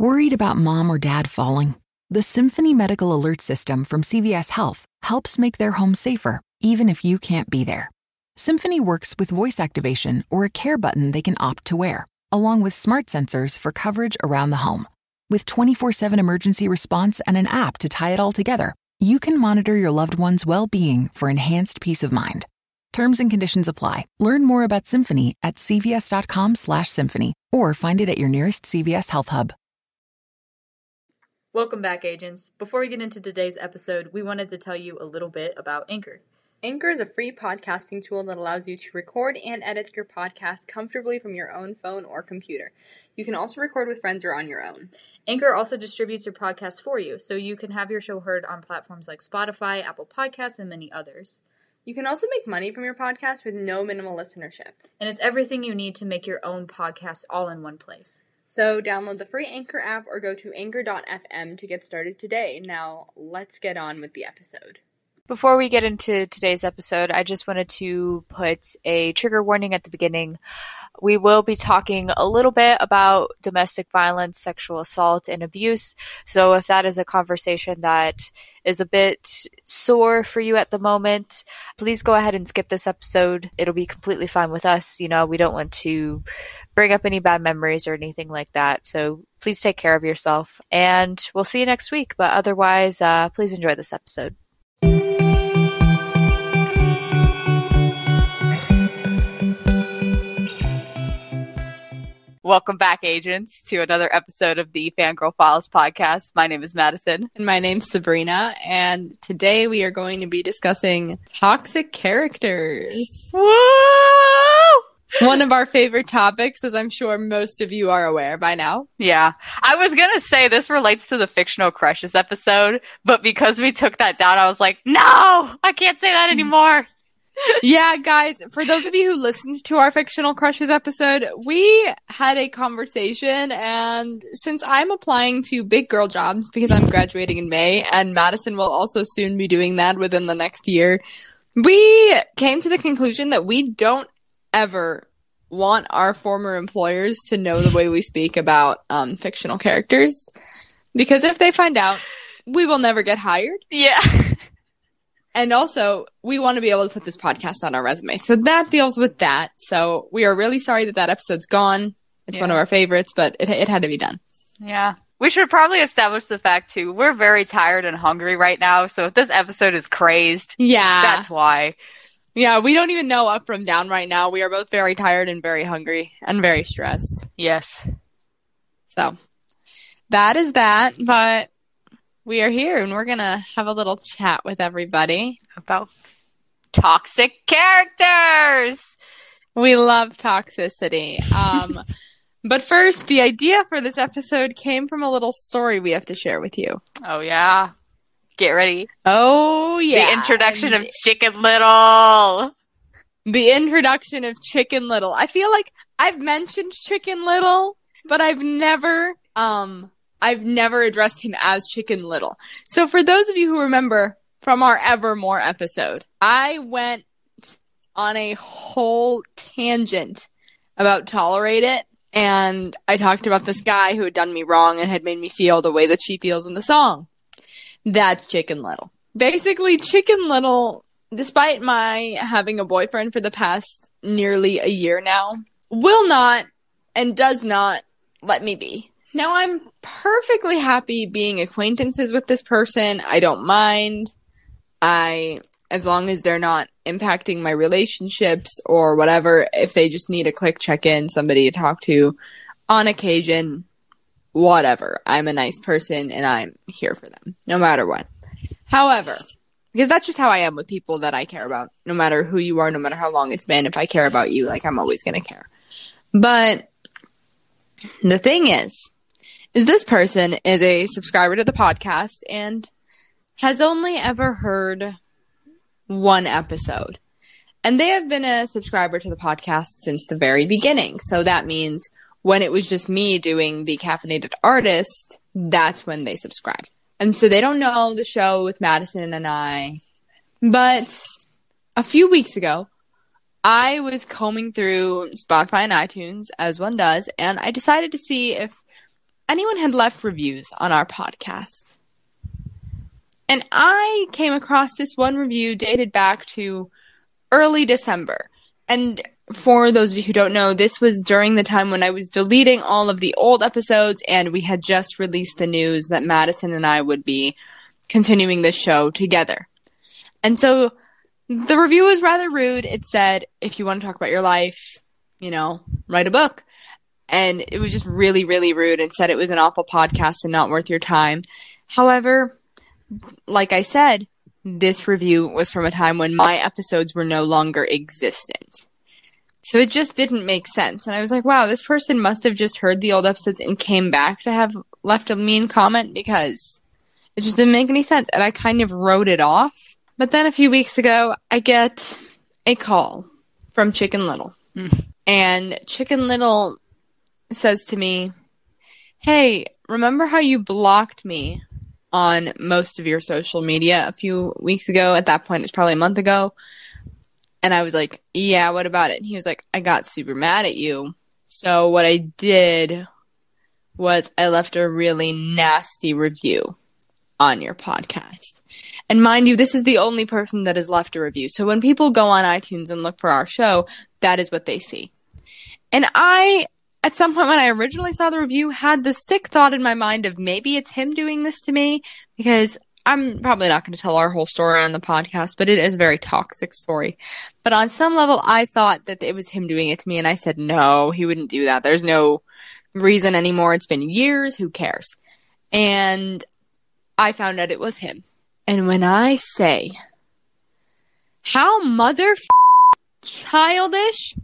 Worried about mom or dad falling? The Symphony Medical Alert System from CVS Health helps make their home safer, even if you can't be there. Symphony works with voice activation or a care button they can opt to wear, along with smart sensors for coverage around the home. With 24 7 emergency response and an app to tie it all together, you can monitor your loved one's well being for enhanced peace of mind. Terms and conditions apply. Learn more about Symphony at cvs.com/symphony or find it at your nearest CVS Health Hub. Welcome back, agents. Before we get into today's episode, we wanted to tell you a little bit about Anchor. Anchor is a free podcasting tool that allows you to record and edit your podcast comfortably from your own phone or computer. You can also record with friends or on your own. Anchor also distributes your podcast for you, so you can have your show heard on platforms like Spotify, Apple Podcasts, and many others. You can also make money from your podcast with no minimal listenership. And it's everything you need to make your own podcast all in one place. So download the free Anchor app or go to anchor.fm to get started today. Now, let's get on with the episode. Before we get into today's episode, I just wanted to put a trigger warning at the beginning. We will be talking a little bit about domestic violence, sexual assault, and abuse. So if that is a conversation that is a bit sore for you at the moment, please go ahead and skip this episode. It'll be completely fine with us. You know, we don't want to bring up any bad memories or anything like that. So please take care of yourself and we'll see you next week. But otherwise, uh, please enjoy this episode. Welcome back, agents, to another episode of the Fangirl Files podcast. My name is Madison. And my name's Sabrina. And today we are going to be discussing toxic characters. Woo! One of our favorite topics, as I'm sure most of you are aware by now. Yeah. I was going to say this relates to the fictional crushes episode, but because we took that down, I was like, no, I can't say that anymore yeah, guys, for those of you who listened to our fictional crushes episode, we had a conversation and since I'm applying to big girl jobs because I'm graduating in May and Madison will also soon be doing that within the next year, we came to the conclusion that we don't ever want our former employers to know the way we speak about um, fictional characters because if they find out, we will never get hired. Yeah. And also, we want to be able to put this podcast on our resume. So that deals with that. So we are really sorry that that episode's gone. It's yeah. one of our favorites, but it, it had to be done. Yeah. We should probably establish the fact too. We're very tired and hungry right now. So if this episode is crazed, yeah, that's why. Yeah, we don't even know up from down right now. We are both very tired and very hungry and very stressed. Yes. So that is that. But we are here and we're going to have a little chat with everybody about toxic characters. We love toxicity. Um, but first, the idea for this episode came from a little story we have to share with you. Oh, yeah. Get ready. Oh, yeah. The introduction of Chicken Little. The introduction of Chicken Little. I feel like I've mentioned Chicken Little, but I've never um I've never addressed him as Chicken Little. So for those of you who remember from our Evermore episode, I went on a whole tangent about Tolerate It. And I talked about this guy who had done me wrong and had made me feel the way that she feels in the song. That's Chicken Little. Basically, Chicken Little, despite my having a boyfriend for the past nearly a year now, will not and does not let me be. Now I'm perfectly happy being acquaintances with this person. I don't mind. I, as long as they're not impacting my relationships or whatever, if they just need a quick check in, somebody to talk to on occasion, whatever. I'm a nice person and I'm here for them, no matter what. However, because that's just how I am with people that I care about, no matter who you are, no matter how long it's been. If I care about you, like I'm always going to care. But the thing is, is this person is a subscriber to the podcast and has only ever heard one episode. And they have been a subscriber to the podcast since the very beginning. So that means when it was just me doing the caffeinated artist, that's when they subscribed. And so they don't know the show with Madison and I. But a few weeks ago, I was combing through Spotify and iTunes as one does, and I decided to see if anyone had left reviews on our podcast. And I came across this one review dated back to early December. And for those of you who don't know, this was during the time when I was deleting all of the old episodes and we had just released the news that Madison and I would be continuing this show together. And so the review was rather rude. It said, if you want to talk about your life, you know, write a book. And it was just really, really rude and said it was an awful podcast and not worth your time. However, like I said, this review was from a time when my episodes were no longer existent. So it just didn't make sense. And I was like, wow, this person must have just heard the old episodes and came back to have left a mean comment because it just didn't make any sense. And I kind of wrote it off. But then a few weeks ago, I get a call from Chicken Little. Mm. And Chicken Little says to me, Hey, remember how you blocked me on most of your social media a few weeks ago? At that point, it's probably a month ago. And I was like, Yeah, what about it? And he was like, I got super mad at you. So what I did was I left a really nasty review on your podcast. And mind you, this is the only person that has left a review. So when people go on iTunes and look for our show, that is what they see. And I, at some point when I originally saw the review, had the sick thought in my mind of maybe it's him doing this to me because I'm probably not going to tell our whole story on the podcast, but it is a very toxic story. But on some level, I thought that it was him doing it to me, and I said, no, he wouldn't do that. There's no reason anymore. It's been years. Who cares? And I found out it was him. And when I say how mother childish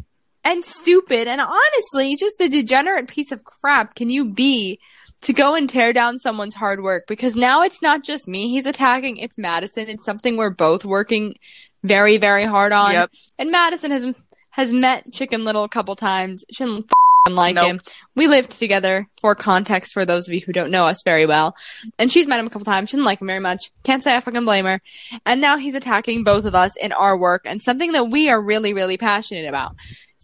and stupid and honestly just a degenerate piece of crap. Can you be to go and tear down someone's hard work? Because now it's not just me he's attacking it's Madison. It's something we're both working very very hard on. Yep. and Madison has has met Chicken Little a couple times. She didn't like Nope. him. We lived together for context for those of you who don't know us very well. And she's met him a couple times. She didn't like him very much. Can't say I fucking blame her. And now he's attacking both of us in our work and something that we are really really passionate about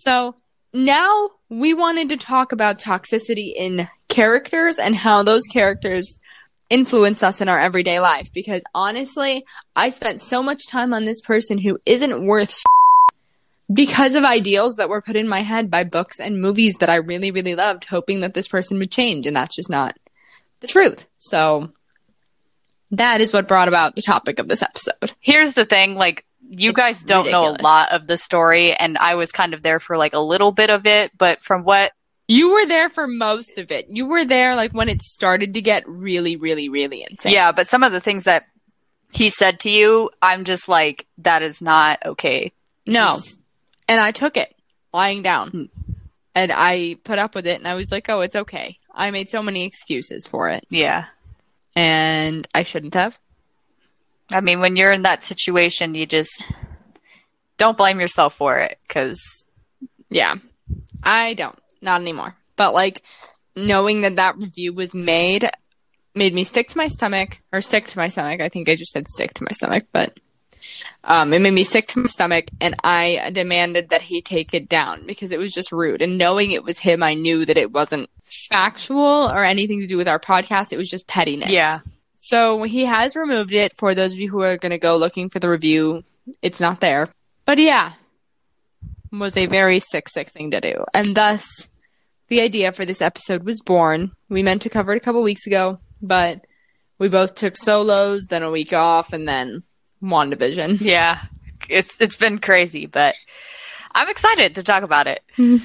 so now we wanted to talk about toxicity in characters and how those characters influence us in our everyday life because honestly, I spent so much time on this person who isn't worth because of ideals that were put in my head by books and movies that I really, really loved, hoping that this person would change, and that's just not the truth. So that is what brought about the topic of this episode. Here's the thing, like you It's guys don't know a lot of the story and I was kind of there for like a little bit of it, but from what You were there for most of it. You were there like when it started to get really, really, really insane. yeah, but some of the things that he said to you, I'm just like that is not okay. No. And I took it lying down. Hmm. And I put up with it and I was like, oh, it's okay. I made so many excuses for it. Yeah. And I shouldn't have. I mean, when you're in that situation, you just don't blame yourself for it cuz Yeah. I don't. Not anymore. But like knowing that that review was made made me stick to my stomach or stick to my stomach. I think I just said stick to my stomach, but um, it made me sick to my stomach and I demanded that he take it down because it was just rude. And knowing it was him, I knew that it wasn't factual or anything to do with our podcast. It was just pettiness. Yeah. So he has removed it for those of you who are going to go looking for the review. It's not there. But yeah, was a very sick, sick thing to do. And thus, the idea for this episode was born. We meant to cover it a couple weeks ago, but we both took solos, then a week off, and then WandaVision. yeah. It's it's been crazy, but I'm excited to talk about it. Mm-hmm.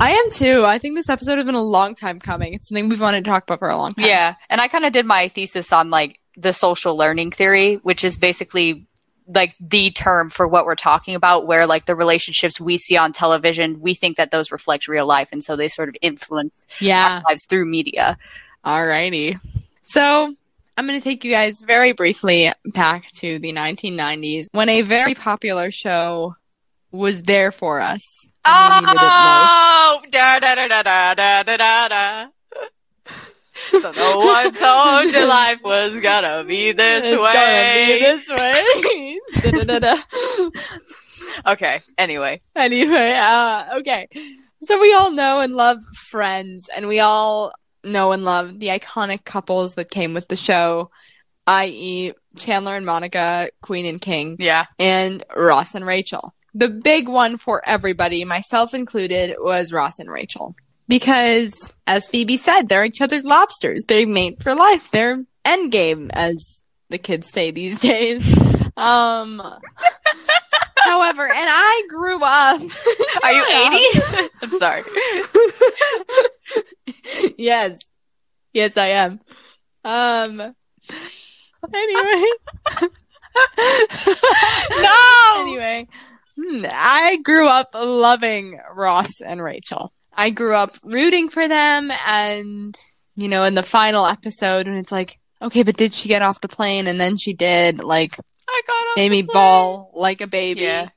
I am too. I think this episode has been a long time coming. It's something we've wanted to talk about for a long time. Yeah, and I kind of did my thesis on like the social learning theory, which is basically like the term for what we're talking about, where like the relationships we see on television, we think that those reflect real life, and so they sort of influence Yeah. our lives through media. Alrighty. So I'm going to take you guys very briefly back to the 1990s when a very popular show was there for us. when we needed it most. Oh, da da da da da da da da da. So no one told you life was gonna be this It's way. gonna be this way. Da-da-da-da. Okay. Anyway, anyway, uh, okay. So we all know and love Friends, and we all know and love, the iconic couples that came with the show, i.e., Chandler and Monica, Queen and King, Yeah. and Ross and Rachel. The big one for everybody, myself included, was Ross and Rachel. Because, as Phoebe said, they're each other's lobsters. They mate for life. They're endgame, as the kids say these days. Um, however, and I grew up. Are you 80? I'm sorry. yes. Yes, I am. Um, anyway. No! Anyway, Hmm, I grew up loving Ross and Rachel. I grew up rooting for them and, you know, in the final episode when it's like, okay, but did she get off the plane? And then she did, like, I got off made me plane. bawl like a baby. Yeah.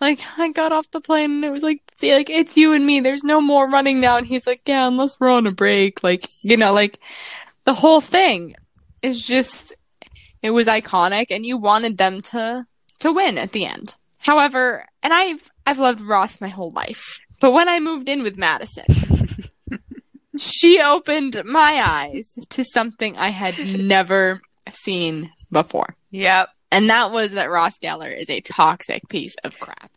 Like, I got off the plane and it was like, see, like, it's you and me. There's no more running now. And he's like, yeah, unless we're on a break. Like, you know, like, the whole thing is just, it was iconic and you wanted them to, to win at the end. However, and I've, I've loved Ross my whole life. But when I moved in with Madison, she opened my eyes to something I had never seen before. Yep. And that was that Ross Geller is a toxic piece of crap.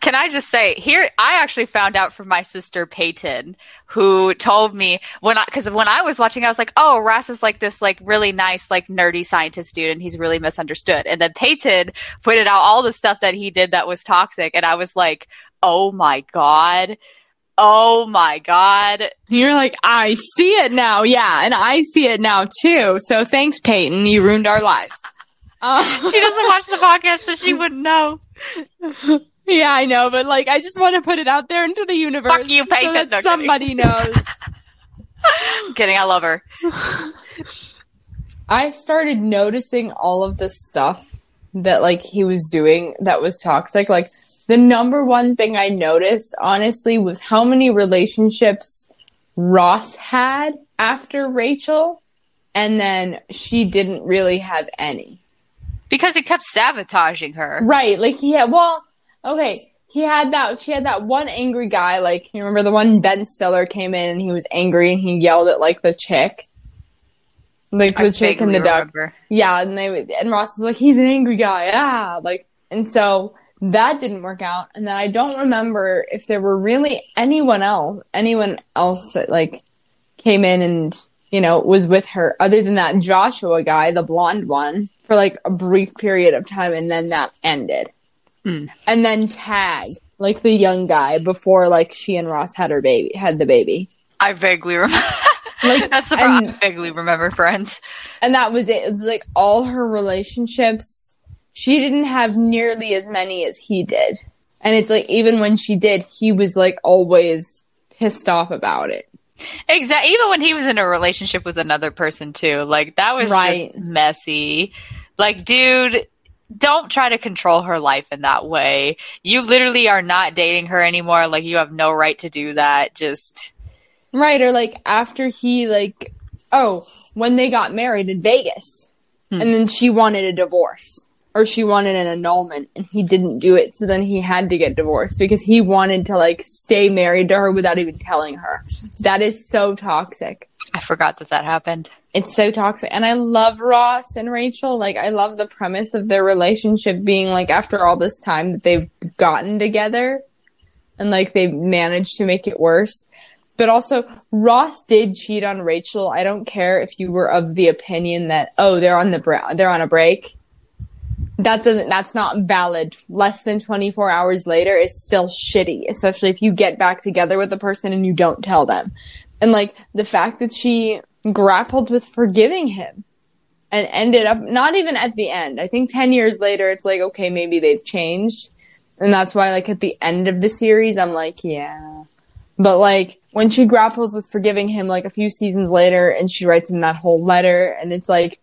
Can I just say here? I actually found out from my sister Peyton, who told me when I because when I was watching, I was like, "Oh, Ross is like this like really nice like nerdy scientist dude, and he's really misunderstood." And then Peyton pointed out all the stuff that he did that was toxic, and I was like, "Oh my god." Oh my god. You're like, I see it now. Yeah, and I see it now too. So thanks, Peyton. You ruined our lives. She doesn't watch the podcast, so she wouldn't know. yeah, I know, but like, I just want to put it out there into the universe. Fuck you, Peyton. So No, that kidding. somebody knows. I'm kidding, I love her. I started noticing all of the stuff that like he was doing that was toxic. Like the number one thing I noticed, honestly, was how many relationships Ross had after Rachel, and then she didn't really have any. Because he kept sabotaging her. Right? Like he had. Well, okay. He had that. She had that one angry guy. Like you remember the one Ben Stiller came in and he was angry and he yelled at like the chick, like the I chick and the duck. Yeah, and they and Ross was like, he's an angry guy, ah, like, and so that didn't work out. And then I don't remember if there were really anyone else, anyone else that like came in and you know was with her, other than that Joshua guy, the blonde one, for like a brief period of time, and then that ended. Hmm. And then Tag, like the young guy, before like she and Ross had her baby, had the baby. I vaguely remember. Like, That's the problem. and- I vaguely remember friends. and that was it. It was like all her relationships, she didn't have nearly as many as he did. And it's like even when she did, he was like always pissed off about it. Exactly. Even when he was in a relationship with another person too, like that was Right. just messy. Like, dude, don't try to control her life in that way. You literally are not dating her anymore. Like, you have no right to do that. Just Right, or like after he like oh, when they got married in Vegas. Hmm. And then she wanted a divorce. Or she wanted an annulment and he didn't do it, so then he had to get divorced because he wanted to like stay married to her without even telling her. That is so toxic. I forgot that that happened. It's so toxic. And i love ross and rachel. Like i love the premise of their relationship being like after all this time that they've gotten together and like they've managed to make it worse. But also ross did cheat on rachel. I don't care if you were of the opinion that oh they're on the bra- they're on a break. That doesn't that's not valid. Less than 24 hours later is still shitty especially if you get back together with the person and you don't tell them. And like the fact that she grappled with forgiving him and ended up not even at the end. I think 10 years later it's like okay maybe they've changed. And that's why like at the end of the series i'm like yeah. But like when she grapples with forgiving him like a few seasons later and she writes him that whole letter and it's like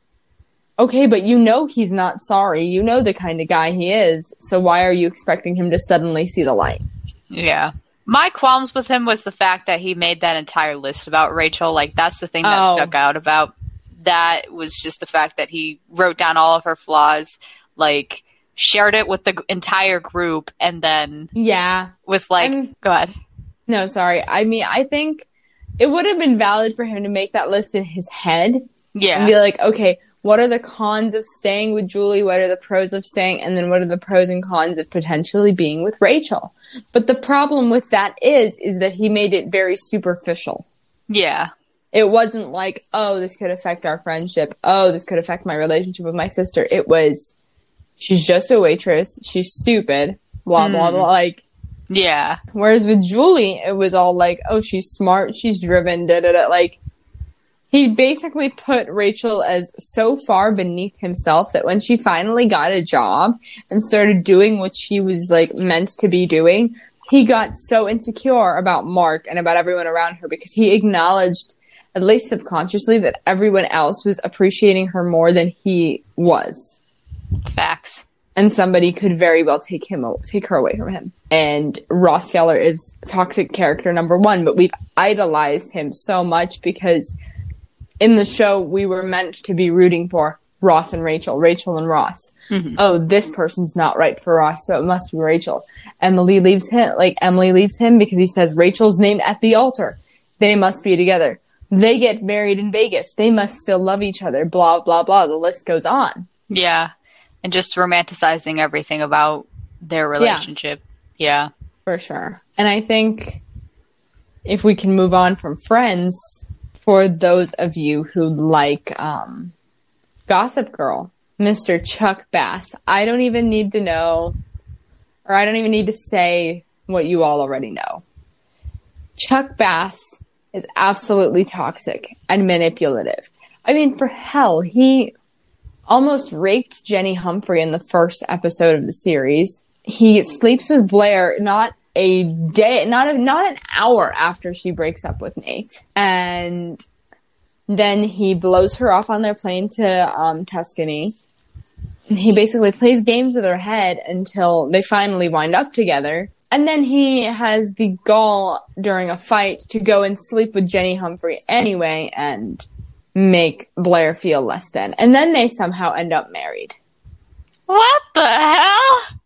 okay but you know he's not sorry. You know the kind of guy he is. So why are you expecting him to suddenly see the light? Yeah. My qualms with him was the fact that he made that entire list about Rachel. Like, that's the thing that Oh. stuck out about that was just the fact that he wrote down all of her flaws, like, shared it with the entire group, and then yeah was like, I'm- go ahead. No, sorry. I mean, I think it would have been valid for him to make that list in his head Yeah, and be like, okay, what are the cons of staying with Julie? What are the pros of staying? And then what are the pros and cons of potentially being with Rachel? But the problem with that is, is that he made it very superficial. Yeah. It wasn't like, oh, this could affect our friendship. Oh, this could affect my relationship with my sister. It was, she's just a waitress. She's stupid. Blah, blah, hmm. blah. Like, Yeah. Whereas with Julie, it was all like, oh, she's smart, she's driven, da da da. Like, he basically put Rachel as so far beneath himself that when she finally got a job and started doing what she was like meant to be doing, he got so insecure about Mark and about everyone around her because he acknowledged, at least subconsciously, that everyone else was appreciating her more than he was Facts. and somebody could very well take him take her away from him. And Ross Geller is toxic character number one, but we've idolized him so much because in the show we were meant to be rooting for Ross and Rachel, Rachel and Ross. Mm-hmm. Oh, this person's not right for Ross, so it must be Rachel. Emily leaves him, like Emily leaves him because he says Rachel's name at the altar. They must be together. They get married in Vegas. They must still love each other. Blah blah blah. The list goes on. Yeah. And just romanticizing everything about their relationship. Yeah. For sure. And I think if we can move on from Friends, for those of you who like um, Gossip Girl, Mr. Chuck Bass, I don't even need to know, or I don't even need to say what you all already know. Chuck Bass is absolutely toxic and manipulative. I mean, for hell, he almost raped Jenny Humphrey in the first episode of the series. He sleeps with Blair not a day, not a, not an hour after she breaks up with Nate, and then he blows her off on their plane to um, Tuscany. He basically plays games with her head until they finally wind up together. And then he has the gall during a fight to go and sleep with Jenny Humphrey anyway and make Blair feel less than. And then they somehow end up married. What the hell?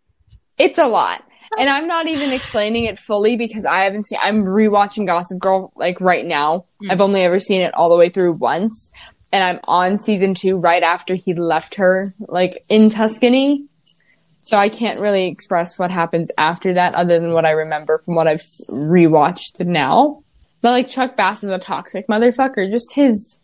It's a lot. And I'm not even explaining it fully because I haven't seen I'm rewatching Gossip Girl like right now. Mm. I've only ever seen it all the way through once. And I'm on season two right after he left her, like in Tuscany. So I can't really express what happens after that other than what I remember from what I've rewatched now. But like Chuck Bass is a toxic motherfucker. Just his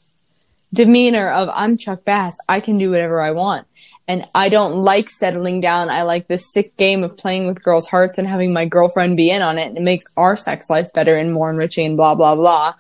demeanor of I'm Chuck Bass. I can do whatever I want. And I don't like settling down. I like this sick game of playing with girls' hearts and having my girlfriend be in on it. And it makes our sex life better and more enriching and blah, blah, blah.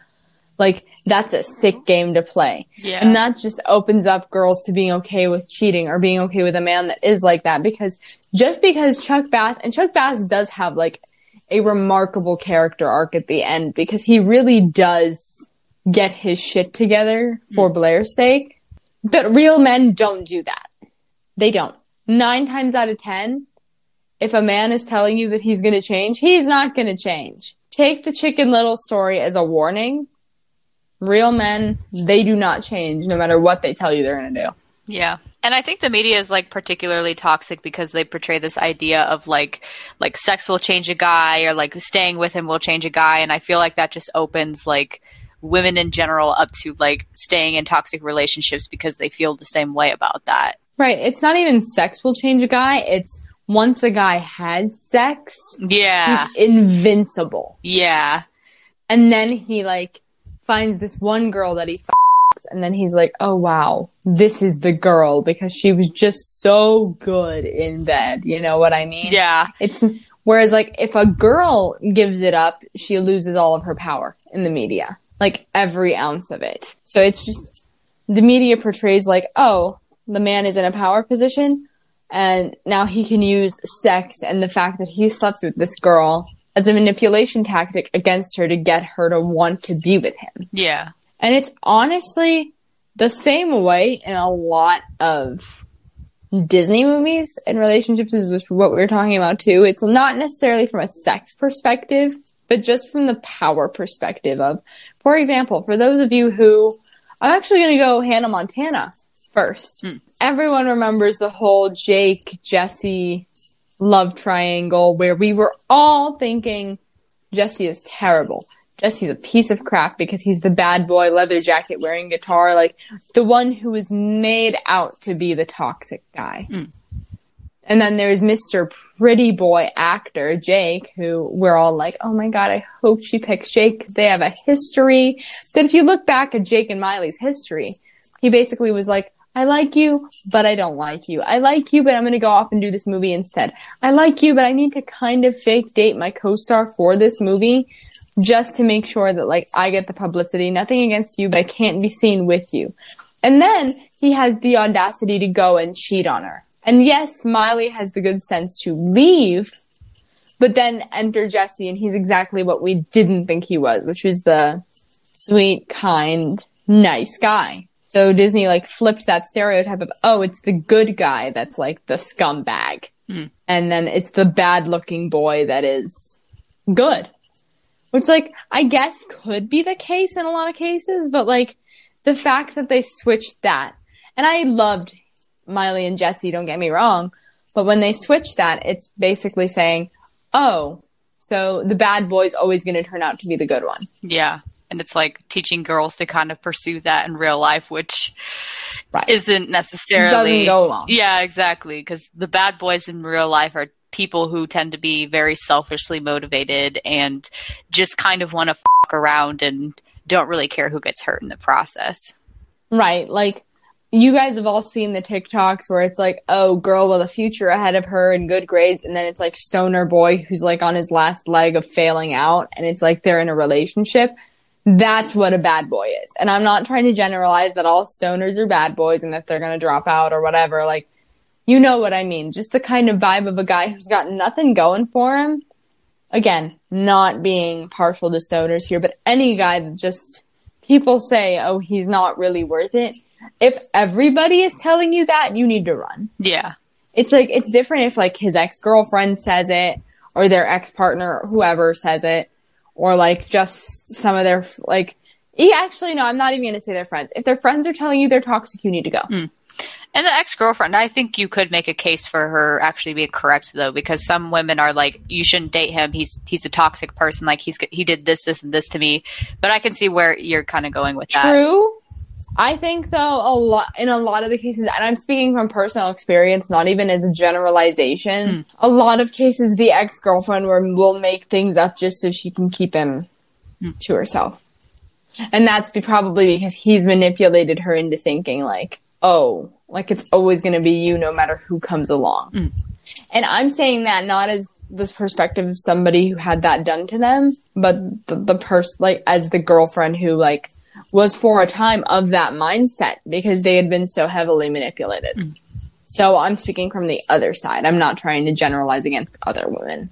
Like, that's a sick game to play. Yeah. And that just opens up girls to being okay with cheating or being okay with a man that is like that. Because just because Chuck Bass, and Chuck Bass does have like a remarkable character arc at the end because he really does get his shit together for mm. Blair's sake. But real men don't do that. They don't. Nine times out of ten, if a man is telling you that he's going to change, he's not going to change. Take the Chicken Little story as a warning. Real men, they do not change no matter what they tell you they're going to do. Yeah. And I think the media is like particularly toxic because they portray this idea of like like sex will change a guy or like staying with him will change a guy and I feel like that just opens like women in general up to like staying in toxic relationships because they feel the same way about that. Right. It's not even sex will change a guy. It's once a guy has sex, Yeah. he's invincible. Yeah. And then he like finds this one girl that he f***s, and then he's like, oh wow, this is the girl because she was just so good in bed. You know what I mean? Yeah. It's whereas like if a girl gives it up, she loses all of her power in the media, like every ounce of it. So it's just the media portrays like, oh, the man is in a power position, and now he can use sex and the fact that he slept with this girl as a manipulation tactic against her to get her to want to be with him. Yeah. And it's honestly the same way in a lot of Disney movies and relationships is what we were talking about too. It's not necessarily from a sex perspective, but just from the power perspective of, for example, for those of you who, I'm actually going to go Hannah Montana first. Everyone remembers the whole Jake, Jesse love triangle where we were all thinking Jesse is terrible. Jesse's a piece of crap because he's the bad boy, leather jacket wearing guitar, like the one who was made out to be the toxic guy. Mm. And then there's Mr. Pretty Boy actor, Jake, who we're all like, oh my god, I hope she picks Jake because they have a history. But if you look back at Jake and Miley's history, he basically was like, I like you, but I don't like you. I like you, but I'm gonna go off and do this movie instead. I like you, but I need to kind of fake date my co-star for this movie just to make sure that like I get the publicity. Nothing against you, but I can't be seen with you. And then he has the audacity to go and cheat on her. And yes, Miley has the good sense to leave, but then enter Jesse and he's exactly what we didn't think he was, which was the sweet, kind, nice guy. So Disney like flipped that stereotype of, oh, it's the good guy that's like the scumbag. Hmm. And then it's the bad looking boy that is good. Which like, I guess could be the case in a lot of cases, but like the fact that they switched that, and I loved Miley and Jesse, don't get me wrong, but when they switched that, it's basically saying, oh, so the bad boy's always going to turn out to be the good one. Yeah. And it's like teaching girls to kind of pursue that in real life, which Right. isn't necessarily Doesn't go along. Yeah, exactly. Because the bad boys in real life are people who tend to be very selfishly motivated and just kind of want to fuck around and don't really care who gets hurt in the process. Right. Like, you guys have all seen the TikToks where it's like, oh, girl with a future ahead of her and good grades. And then it's like stoner boy who's like on his last leg of failing out. And it's like they're in a relationship. That's what a bad boy is. And I'm not trying to generalize that all stoners are bad boys and that they're going to drop out or whatever. Like, you know what I mean. Just the kind of vibe of a guy who's got nothing going for him. Again, not being partial to stoners here, but any guy that just people say, oh, he's not really worth it. If everybody is telling you that, you need to run. Yeah. It's like, it's different if like his ex girlfriend says it or their ex partner, whoever says it, or like just some of their, like, actually, no, I'm not even going to say their friends. If their friends are telling you they're toxic, you need to go. Hmm. And the ex girlfriend, I think you could make a case for her actually being correct though, because some women are like, you shouldn't date him. He's he's a toxic person. Like he's he did this, this, and this to me. But I can see where you're kind of going with that. True. I think though a lot in a lot of the cases, and I'm speaking from personal experience, not even as a generalization. Hmm. A lot of cases, the ex girlfriend will make things up just so she can keep him hmm. to herself, and that's be probably because he's manipulated her into thinking like, oh, like it's always going to be you no matter who comes along. Hmm. And I'm saying that not as this perspective of somebody who had that done to them, but the, the person, like, as the girlfriend who, like, was for a time of that mindset because they had been so heavily manipulated. Mm. So I'm speaking from the other side. I'm not trying to generalize against other women.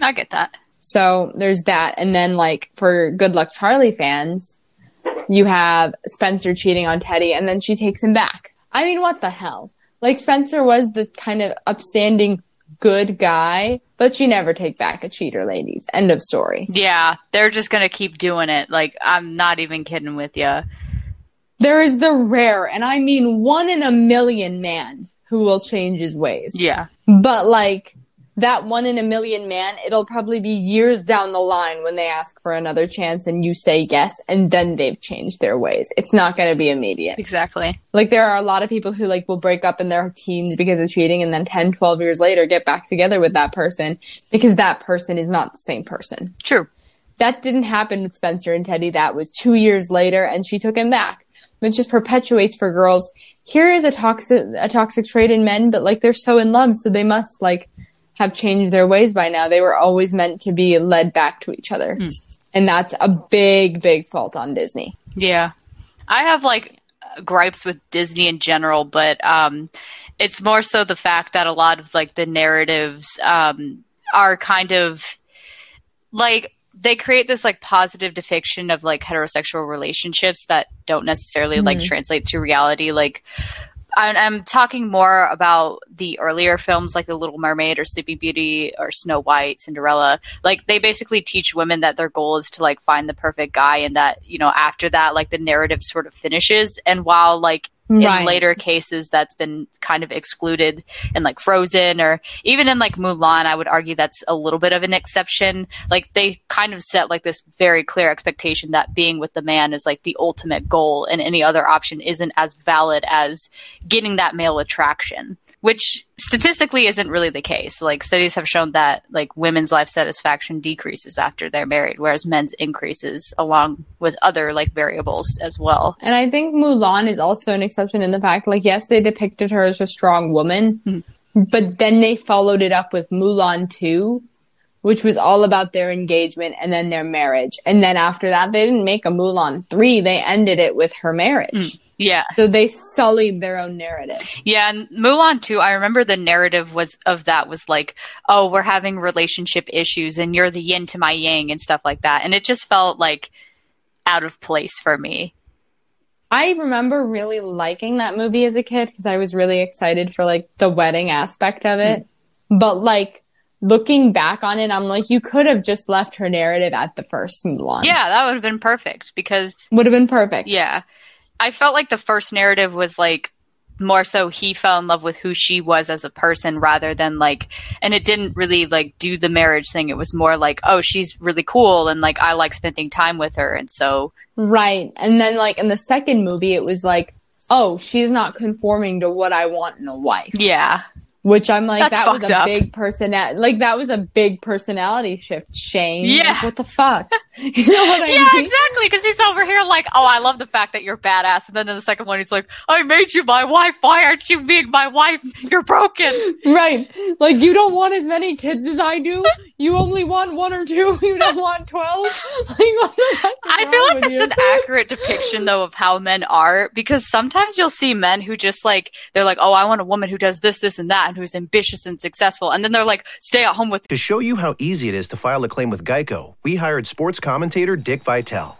I get that. So there's that. And then, like, for Good Luck Charlie fans, you have Spencer cheating on Teddy and then she takes him back. I mean, what the hell? Like, Spencer was the kind of upstanding good guy, but you never take back a cheater, ladies. End of story. Yeah, they're just gonna keep doing it. Like I'm not even kidding with you. There is the rare, and I mean one in a million man who will change his ways. Yeah. But like that one in a million man, it'll probably be years down the line when they ask for another chance and you say yes, and then they've changed their ways. It's not going to be immediate. Exactly. Like there are a lot of people who like will break up in their teens because of cheating and then 10, 12 years later get back together with that person because that person is not the same person. True. That didn't happen with Spencer and Teddy. That was two years later and she took him back. It just perpetuates for girls. Here is a toxic, a toxic trait in men, but like they're so in love, so they must like have changed their ways by now. They were always meant to be led back to each other. And that's a big, big fault on Disney. Yeah. I have like gripes with Disney in general, but um it's more so the fact that a lot of like the narratives um are kind of like they create this like positive depiction of like heterosexual relationships that don't necessarily like translate to reality like I'm, I'm talking more about the earlier films like The Little Mermaid or Sleeping Beauty or Snow White, Cinderella. Like they basically teach women that their goal is to like find the perfect guy and that, you know, after that like the narrative sort of finishes and while like Right. in later cases that's been kind of excluded and like Frozen or even in like Mulan. I would argue that's a little bit of an exception. Like they kind of set like this very clear expectation that being with the man is like the ultimate goal, and any other option isn't as valid as getting that male attraction which statistically isn't really the case. Like studies have shown that like women's life satisfaction decreases after they're married, whereas men's increases along with other like variables as well. And I think Mulan is also an exception in the fact, like, yes, they depicted her as a strong woman, Mm-hmm. but then they followed it up with Mulan 2, which was all about their engagement and then their marriage. And then after that, they didn't make a Mulan 3, they ended it with her marriage. Yeah. So they sullied their own narrative. Yeah, and Mulan 2. I remember the narrative was of that was like, oh, we're having relationship issues, and you're the yin to my yang, and stuff like that. And it just felt like out of place for me. I remember really liking that movie as a kid because I was really excited for like the wedding aspect of it. Mm. But like looking back on it, I'm like, you could have just left her narrative at the first Mulan. Yeah, that would have been perfect because Would have been perfect. yeah, I felt like the first narrative was like more so he fell in love with who she was as a person rather than like and it didn't really like do the marriage thing it was more like oh she's really cool and like i like spending time with her and so Right. And then like in the second movie, it was like, oh, she's not conforming to what I want in a wife. yeah Which I'm like, That's that was a up. big personality, like that was a big personality shift, Shang. Yeah. Like, what the fuck? you know what I yeah, mean? exactly. Because he's over here like, oh, I love the fact that you're badass, and then in the second one, he's like, I made you my wife. Why aren't you being my wife? You're broken. Right. Like you don't want as many kids as I do. You only want one or two. You don't want twelve. Like what the heck I feel like that's you? an accurate depiction though of how men are because sometimes you'll see men who just like they're like, oh, I want a woman who does this, this, and that, and who's ambitious and successful, and then they're like, stay at home with. To show you how easy it is to file a claim with Geico, we hired sports commentator Dick Vitale.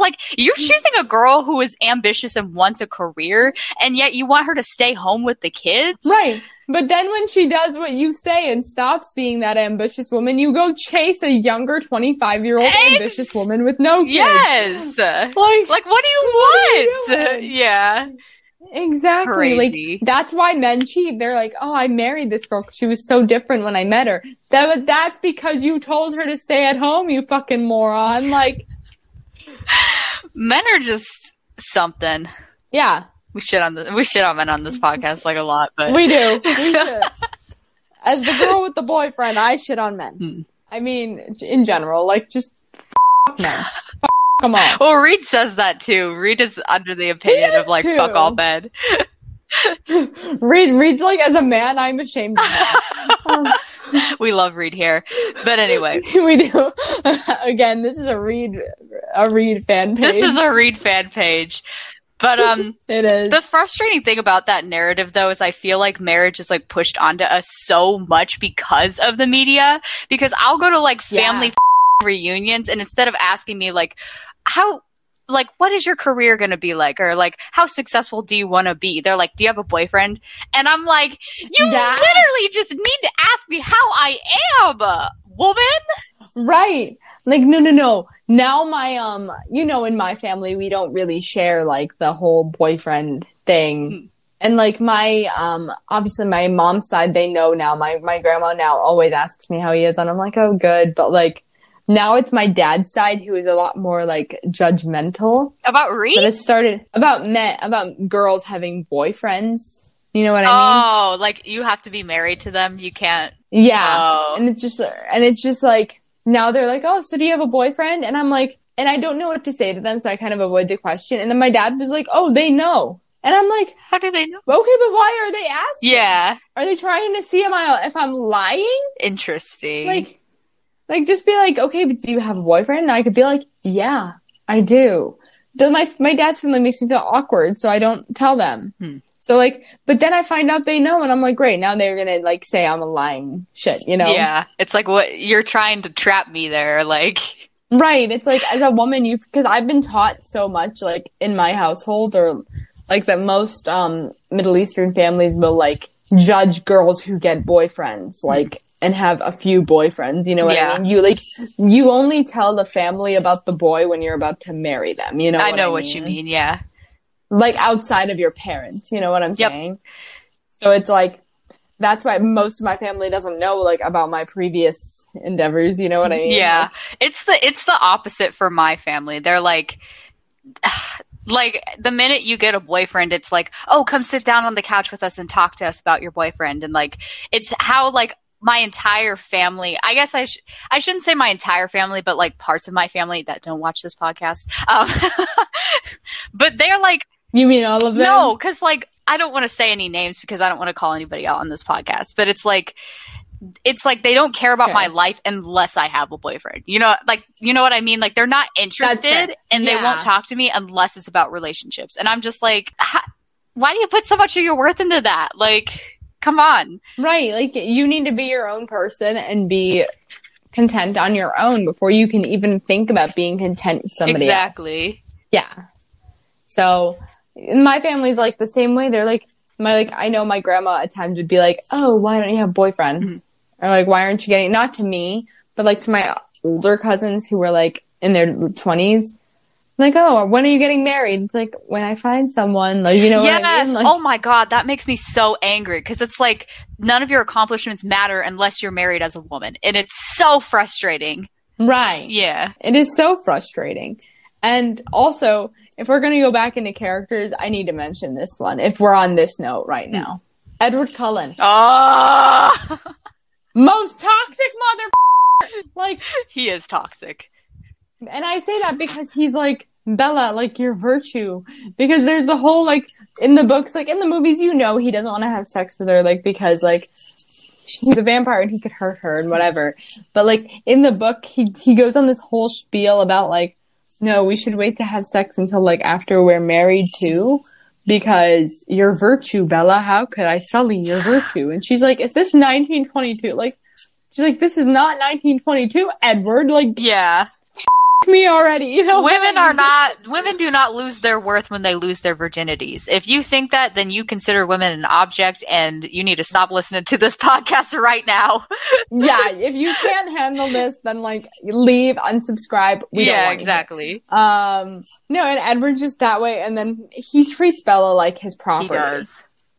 Like, you're choosing a girl who is ambitious and wants a career, and yet you want her to stay home with the kids? Right. But then when she does what you say and stops being that ambitious woman, you go chase a younger 25 year old ambitious woman with no kids. Yes. Like, Like, what do you What are you want? Yeah. exactly. Crazy. Like, that's why men cheat. They're like, oh, I married this girl. she was so different when I met her. That, that's because you told her to stay at home, you fucking moron. Like, Men are just something. yeah, We shit on the we shit on men on this podcast like a lot, but we do. We. As the girl with the boyfriend, I shit on men. Hmm. I mean, in general, like, just f- men. F- Come on. well, Reed says that too. Reed is under the opinion of like too. fuck all men. Reed reads like as a man, I'm ashamed of that. We love Reed here, but anyway, we do. Again, this is a Reed a Reed fan page. this is a Reed fan page. But um, it is. The frustrating thing about that narrative, though, is I feel like marriage is like pushed onto us so much because of the media. Because I'll go to like family reunions, and instead of asking me like, how, like, what is your career going to be like, or like, how successful do you want to be? They're like, do you have a boyfriend? And I'm like, you Yeah. literally just need to ask me how I am, woman. Right. Like no no no. Now my um you know in my family we don't really share like the whole boyfriend thing. And like my um obviously my mom's side they know now. My my grandma now always asks me how he is and I'm like, "Oh, good." But like now it's my dad's side who is a lot more like judgmental. About But it started about men about girls having boyfriends. You know what I mean? Oh, like you have to be married to them. You can't. Yeah. Oh. And it's just and it's just like now they're like, "Oh, so do you have a boyfriend?" And I'm like, and I don't know what to say to them, so I kind of avoid the question. And then my dad was like, "Oh, they know." And I'm like, How do they know? "Okay, but why are they asking? Yeah. Are they trying to see am I if I'm lying? Interesting. Like like just be like, "Okay, but do you have a boyfriend?" And I could be like, "Yeah, I do." Then my my dad's family makes me feel awkward, so I don't tell them. So like, but then I find out they know, and I'm like, great. Now they're gonna like say I'm a lying shit, you know? Yeah. It's like what you're trying to trap me there. Like, Right. It's like as a woman, you because I've been taught so much, like in my household, or like that most um Middle Eastern families will like judge girls who get boyfriends, like and have a few boyfriends. You know what Yeah. I mean? You like you only tell the family about the boy when you're about to marry them. You know? I what know what you mean. Yeah. like outside of your parents. You know what I'm Yep. saying? So it's like that's why most of my family doesn't know like about my previous endeavors. You know what I mean? Yeah. It's the it's the opposite for my family. They're like like the minute you get a boyfriend it's like, "Oh, come sit down on the couch with us and talk to us about your boyfriend." And like it's how like my entire family, I guess I sh- I shouldn't say my entire family, but like parts of my family that don't watch this podcast. Um but they're like You mean all of them? No, because like I don't want to say any names because I don't want to call anybody out on this podcast. But it's like it's like they don't care about Okay. my life unless I have a boyfriend. You know, like you know what I mean? Like they're not interested and they Yeah. won't talk to me unless it's about relationships. And I'm just like, why do you put so much of your worth into that? Like, come on. Right. Like you need to be your own person and be content on your own before you can even think about being content with somebody else. exactly. Yeah. So my family's like the same way. They're like my like I know my grandma at times would be like, "Oh, why don't you have a boyfriend?" Mm-hmm. Or like, "Why aren't you getting?" Not to me, but like to my older cousins who were like in their twenties. Like, oh, when are you getting married? It's like when I find someone, like you know yes. what I mean? Like, oh my god, that makes me so angry because it's like none of your accomplishments matter unless you're married as a woman, and it's so frustrating. right. Yeah. It is so frustrating. And also, if we're going to go back into characters, I need to mention this one if we're on this note right hmm. now. Edward Cullen. Oh, Most toxic mother like he is toxic. And I say that because he's like Bella, like your virtue. Because there's the whole like in the books, like in the movies, you know he doesn't want to have sex with her, like because like he's a vampire and he could hurt her and whatever. But like in the book, he he goes on this whole spiel about like, no, we should wait to have sex until like after we're married too. Because your virtue, Bella, how could I sully your virtue? And she's like, is this 1922? Like, she's like, this is not 1922, Edward. Like, Yeah. Me already, you know? Women are not women do not lose their worth when they lose their virginities. If you think that, then you consider women an object and you need to stop listening to this podcast right now. yeah, if you can't handle this, then like leave, unsubscribe. We don't yeah, exactly. Um, no, and Edward's just that way, and then he treats Bella like his He property. does.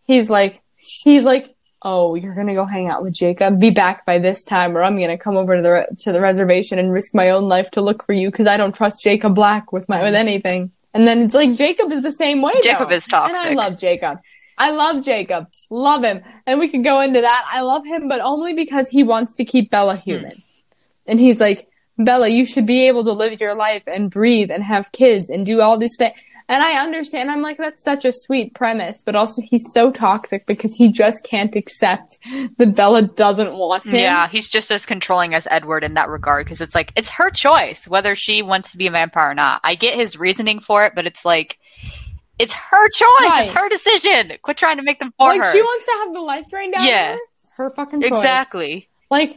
He's like, he's like, oh, you're gonna go hang out with Jacob. Be back by this time, or I'm gonna come over to the re- to the reservation and risk my own life to look for you because I don't trust Jacob Black with my with anything. And then it's like Jacob is the same way. Jacob though. is toxic. and I love Jacob. I love Jacob. Love him. And we could go into that. I love him, but only because he wants to keep Bella hmm. human. And he's like, Bella, you should be able to live your life and breathe and have kids and do all these things. And I understand. I'm like, that's such a sweet premise, but also he's so toxic because he just can't accept that Bella doesn't want him. Yeah, he's just as controlling as Edward in that regard because it's like it's her choice whether she wants to be a vampire or not. I get his reasoning for it, but it's like it's her choice. It's her decision. Quit trying to make them for Like her. she wants to have the life drained out Yeah. of her. Her fucking choice. exactly. Like,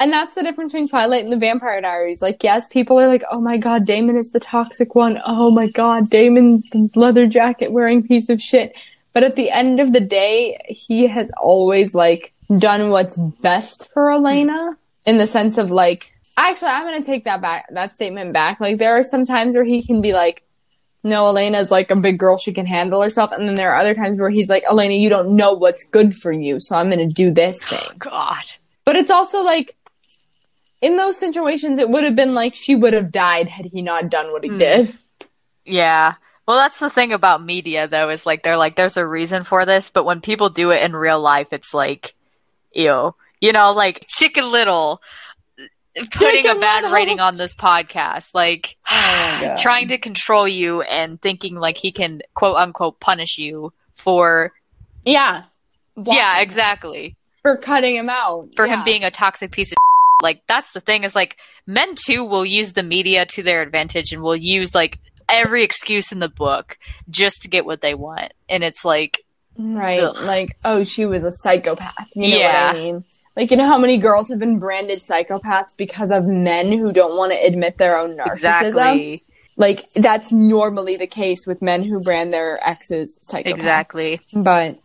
and that's the difference between Twilight and the Vampire Diaries. Like, yes, people are like, oh my god, Damon is the toxic one. Oh my god, Damon, leather jacket wearing piece of shit. But at the end of the day, he has always, like, done what's best for Elena in the sense of, like, actually, I'm gonna take that back, that statement back. Like, there are some times where he can be like, no, Elena's like a big girl, she can handle herself. And then there are other times where he's like, Elena, you don't know what's good for you, so I'm gonna do this thing. Oh, god. But it's also like, in those situations, it would have been like she would have died had he not done what he hmm. did. Yeah. Well, that's the thing about media, though, is like they're like, there's a reason for this, but when people do it in real life, it's like, ew. You know, like Chicken Little putting a bad Little. rating on this podcast, like Oh trying to control you and thinking like he can quote unquote punish you for Yeah. yeah, exactly. For cutting him out. For Yeah. him being a toxic piece of like that's the thing is like men too will use the media to their advantage and will use like every excuse in the book just to get what they want. And it's like Right. Ugh. Like, oh, she was a psychopath. You know Yeah. what I mean? Like, you know how many girls have been branded psychopaths because of men who don't want to admit their own narcissism? Exactly. Like, that's normally the case with men who brand their exes psychopaths. Exactly. But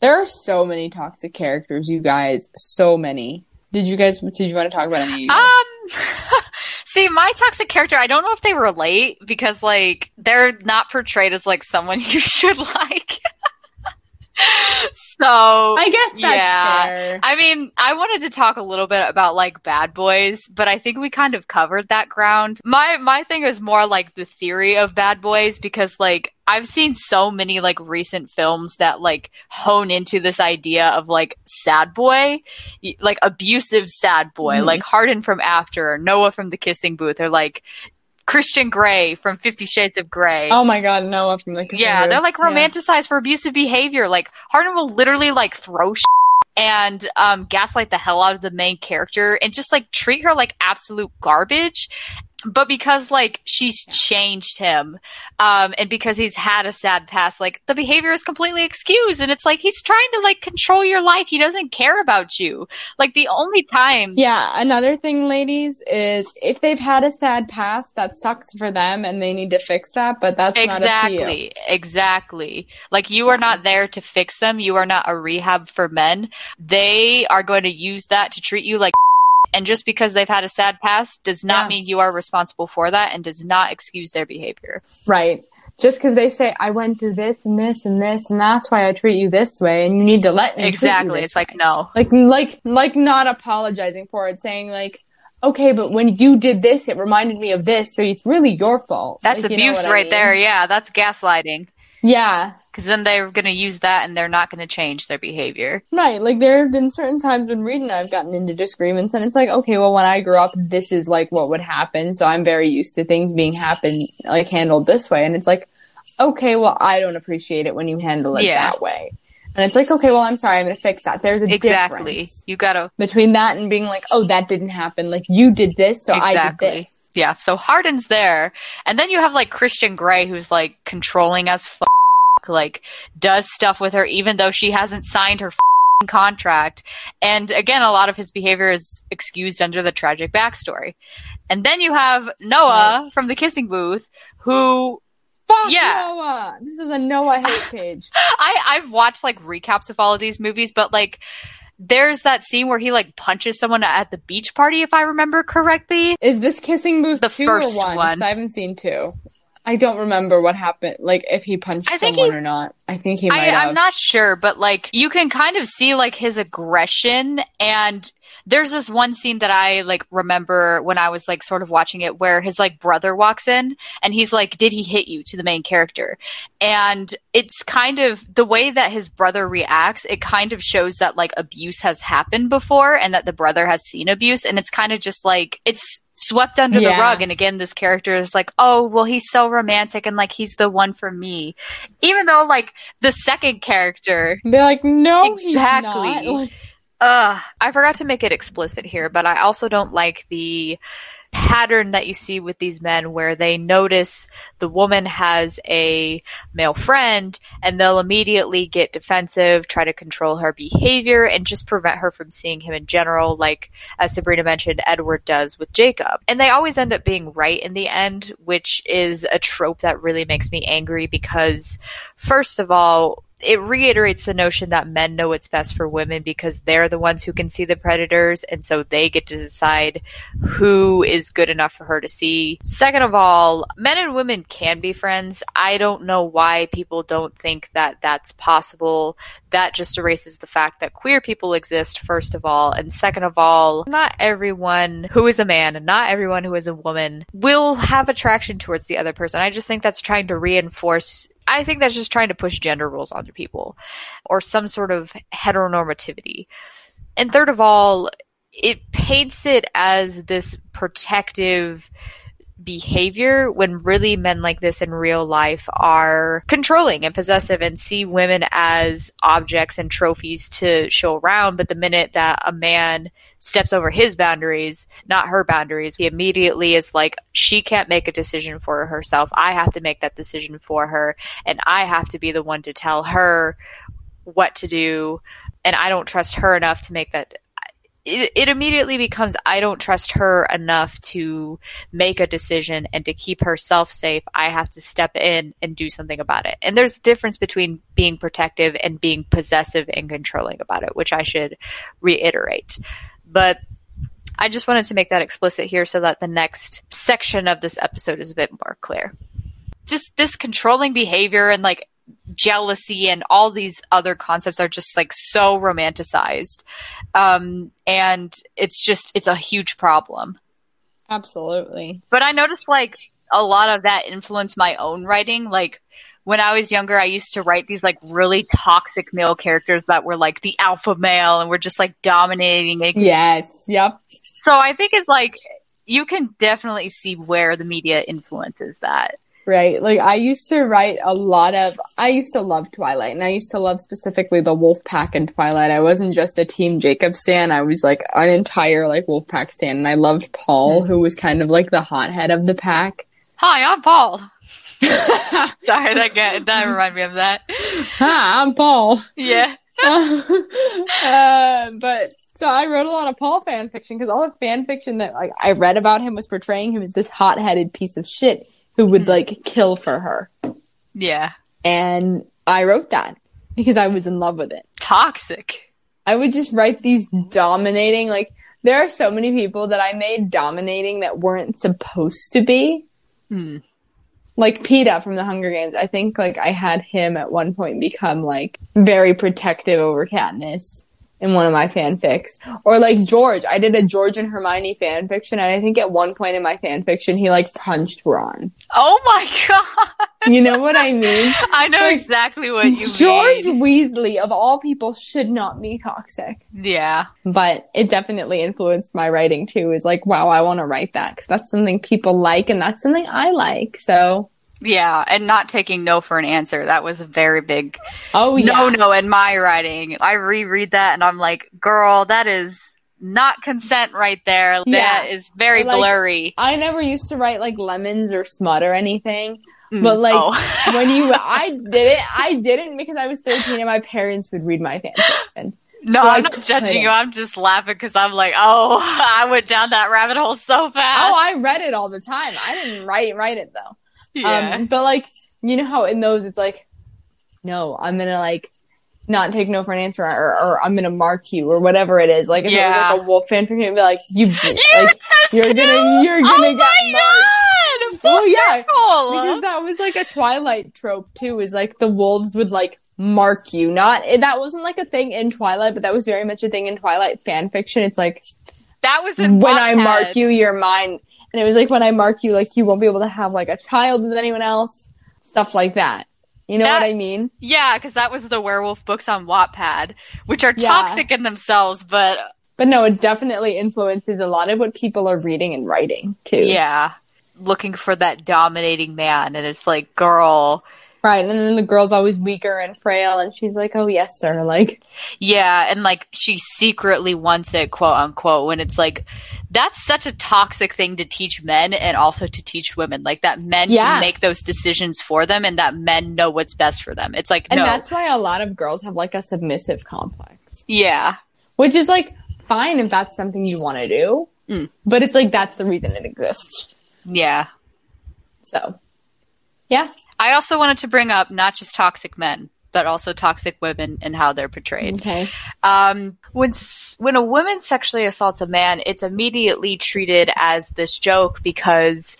there are so many toxic characters, you guys. So many. Did you guys, did you want to talk about any? Um, see, my toxic character, I don't know if they relate because, like, they're not portrayed as like someone you should like. So I guess that's yeah. fair. I mean, I wanted to talk a little bit about like bad boys, but I think we kind of covered that ground. My my thing is more like the theory of bad boys because like I've seen so many like recent films that like hone into this idea of like sad boy, like abusive sad boy, mm-hmm. like Hardin from After, Noah from The Kissing Booth, or like Christian Grey from Fifty Shades of Grey. Oh my god, Noah from the Yeah, they're like Yeah. romanticized for abusive behavior. Like Hardin will literally like throw shit and um, gaslight the hell out of the main character and just like treat her like absolute garbage. But because like she's changed him, um, and because he's had a sad past, like the behavior is completely excused. And it's like he's trying to like control your life. He doesn't care about you. Like the only time Yeah, another thing, ladies, is if they've had a sad past, that sucks for them and they need to fix that, but that's not up to you. Exactly. Exactly. Like you are not there to fix them. You are not a rehab for men. They are going to use that to treat you like and just because they've had a sad past does not Yes. mean you are responsible for that and does not excuse their behavior. Right. Just because they say, I went through this and this and this, and that's why I treat you this way, and you need to let me. Exactly. It's like no. like, like, like not apologizing for it, saying like, okay, but when you did this, it reminded me of this, so it's really your fault. That's Like, you know abuse I right mean? there. Yeah, that's gaslighting. Yeah, Because then they're going to use that and they're not going to change their behavior. Right, like there have been certain times when Reed and I've gotten into disagreements, and it's like, okay, well, when I grew up, this is like what would happen, so I'm very used to things being happen like handled this way, and it's like, okay, well, I don't appreciate it when you handle it Yeah. that way, and it's like, okay, well, I'm sorry, I'm gonna fix that. There's a Exactly. difference You got to between that and being like, oh, that didn't happen, like you did this, so I did Exactly. this. Yeah, so Hardin's there. And then you have like Christian Grey who's like controlling as fuck, like does stuff with her even though she hasn't signed her f***ing contract. And again, a lot of his behavior is excused under the tragic backstory. And then you have Noah from the kissing booth who Fuck Yeah. Noah! This is a Noah hate page. I I've watched like recaps of all of these movies, but like there's that scene where he like punches someone at the beach party if I remember correctly. Is this kissing booth The first or one? one. I haven't seen two. I don't remember what happened. Like if he punched I someone he- or not. I think he might I, have. I'm not sure, but like you can kind of see like his aggression and there's this one scene that I like remember when I was like sort of watching it where his like brother walks in and he's like, Did he hit you to the main character? And it's kind of the way that his brother reacts, it kind of shows that like abuse has happened before and that the brother has seen abuse. And it's kind of just like it's swept under Yeah. the rug. And again, this character is like, Oh, well, he's so romantic and like he's the one for me. Even though like the second character They're like, no, he's Exactly. uh, I forgot to make it explicit here, but I also don't like the pattern that you see with these men where they notice the woman has a male friend and they'll immediately get defensive, try to control her behavior, and just prevent her from seeing him in general, like as Sabrina mentioned, Edward does with Jacob. And they always end up being right in the end, which is a trope that really makes me angry because, first of all, it reiterates the notion that men know what's best for women because they're the ones who can see the predators and so they get to decide who is good enough for her to see. Second of all, men and women can be friends. I don't know why people don't think that that's possible. That just erases the fact that queer people exist, first of all. And second of all, not everyone who is a man and not everyone who is a woman will have attraction towards the other person. I just think that's trying to reinforce I think that's just trying to push gender roles onto people or some sort of heteronormativity. And third of all, it paints it as this protective behavior when really men like this in real life are controlling and possessive and see women as objects and trophies to show around. But the minute that a man steps over his boundaries, not her boundaries, he immediately is like, she can't make a decision for herself. I have to make that decision for her. And I have to be the one to tell her what to do. And I don't trust her enough to make that it, it immediately becomes I don't trust her enough to make a decision and to keep herself safe. I have to step in and do something about it. And there's a difference between being protective and being possessive and controlling about it, which I should reiterate. But I just wanted to make that explicit here so that the next section of this episode is a bit more clear. Just this controlling behavior and like jealousy and all these other concepts are just like so romanticized. Um, and it's just, it's a huge problem. Absolutely. But I noticed like a lot of that influenced my own writing. Like when I was younger, I used to write these like really toxic male characters that were like the alpha male and were just like dominating. Yes. Yep. So I think it's like, you can definitely see where the media influences that right? Like I used to write a lot of I used to love Twilight and I used to love specifically the Wolf Pack in Twilight. I wasn't just a Team Jacob stan, I was like an entire like Wolf Pack stan and I loved Paul, mm-hmm. who was kind of like the hothead of the pack. Hi, I'm Paul. Sorry, that guy, that reminded me of that. Hi, I'm Paul. Yeah. uh, but so I wrote a lot of Paul fan fiction because all the fan fiction that like I read about him was portraying him as this hot-headed piece of shit who would like kill for her. Yeah. And I wrote that because I was in love with it. Toxic. I would just write these dominating, like, there are so many people that I made dominating that weren't supposed to be. Hmm. Like Peeta from the Hunger Games. I think, like, I had him at one point become, like, very protective over Katniss in one of my fanfics. Or like George, I did a George and Hermione fanfiction, and I think at one point in my fanfiction, he like punched Ron. Oh my god! You know what I mean? I know like, exactly what you mean. George mean. Weasley, of all people, should not be toxic. Yeah. But it definitely influenced my writing too, is like, wow, I want to write that because that's something people like and that's something I like. So yeah, and not taking no for an answer. That was a very big oh yeah. no no in my writing. I reread that and I'm like, girl, that is not consent right there. Yeah. That is very like, blurry. I never used to write like lemons or smut or anything. Mm, but like oh. when you I did it, I didn't because I was 13 and my parents would read my fanfiction. No, so I'm not judging you. I'm just laughing because I'm like, oh, I went down that rabbit hole so fast. Oh, I read it all the time. I didn't write write it though. Yeah. Um, but like, you know how in those it's like, no, I'm gonna like not take no for an answer or, or I'm gonna mark you or whatever it is. Like if yeah. it was like a wolf fan it'd be like, you, like, you're gonna, you're gonna oh get marked. oh yeah, because that was like a Twilight trope too. Is like the wolves would like mark you. Not that wasn't like a thing in Twilight, but that was very much a thing in Twilight fan fiction. It's like that was when I mark you, you're mine. And it was like when I mark you, like you won't be able to have like a child with anyone else, stuff like that. You know that, what I mean? Yeah, because that was the werewolf books on Wattpad, which are toxic yeah. in themselves, but but no, it definitely influences a lot of what people are reading and writing too. Yeah, looking for that dominating man, and it's like, girl. Right, and then the girl's always weaker and frail, and she's like, "Oh yes, sir." Like, yeah, and like she secretly wants it, quote unquote, when it's like that's such a toxic thing to teach men and also to teach women. Like that men yes. can make those decisions for them and that men know what's best for them. It's like, and no. that's why a lot of girls have like a submissive complex. Yeah. Which is like fine if that's something you want to do, mm. but it's like that's the reason it exists. Yeah. So, yeah. I also wanted to bring up not just toxic men, but also toxic women and how they're portrayed. Okay. Um, when when a woman sexually assaults a man, it's immediately treated as this joke because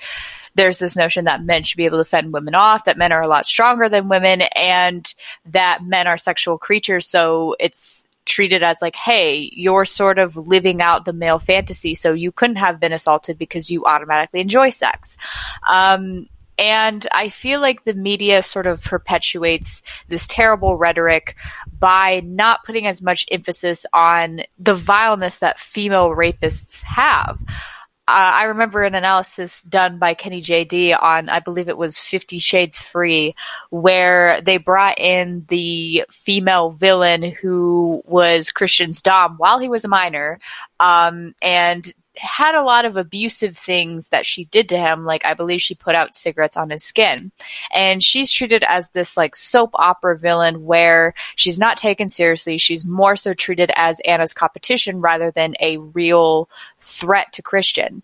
there's this notion that men should be able to fend women off, that men are a lot stronger than women, and that men are sexual creatures. So it's treated as like, hey, you're sort of living out the male fantasy, so you couldn't have been assaulted because you automatically enjoy sex. Um, and I feel like the media sort of perpetuates this terrible rhetoric by not putting as much emphasis on the vileness that female rapists have. uh, I remember an analysis done by Kenny JD on, I believe it was Fifty Shades Freed, where they brought in the female villain who was Christian's Dom while he was a minor, um, and had a lot of abusive things that she did to him. Like, I believe she put out cigarettes on his skin. And she's treated as this, like, soap opera villain where she's not taken seriously. She's more so treated as Ana's competition rather than a real threat to Christian.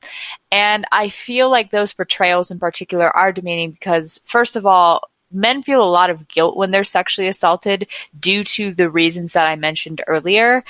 And I feel like those portrayals in particular are demeaning because, first of all, men feel a lot of guilt when they're sexually assaulted due to the reasons that I mentioned earlier.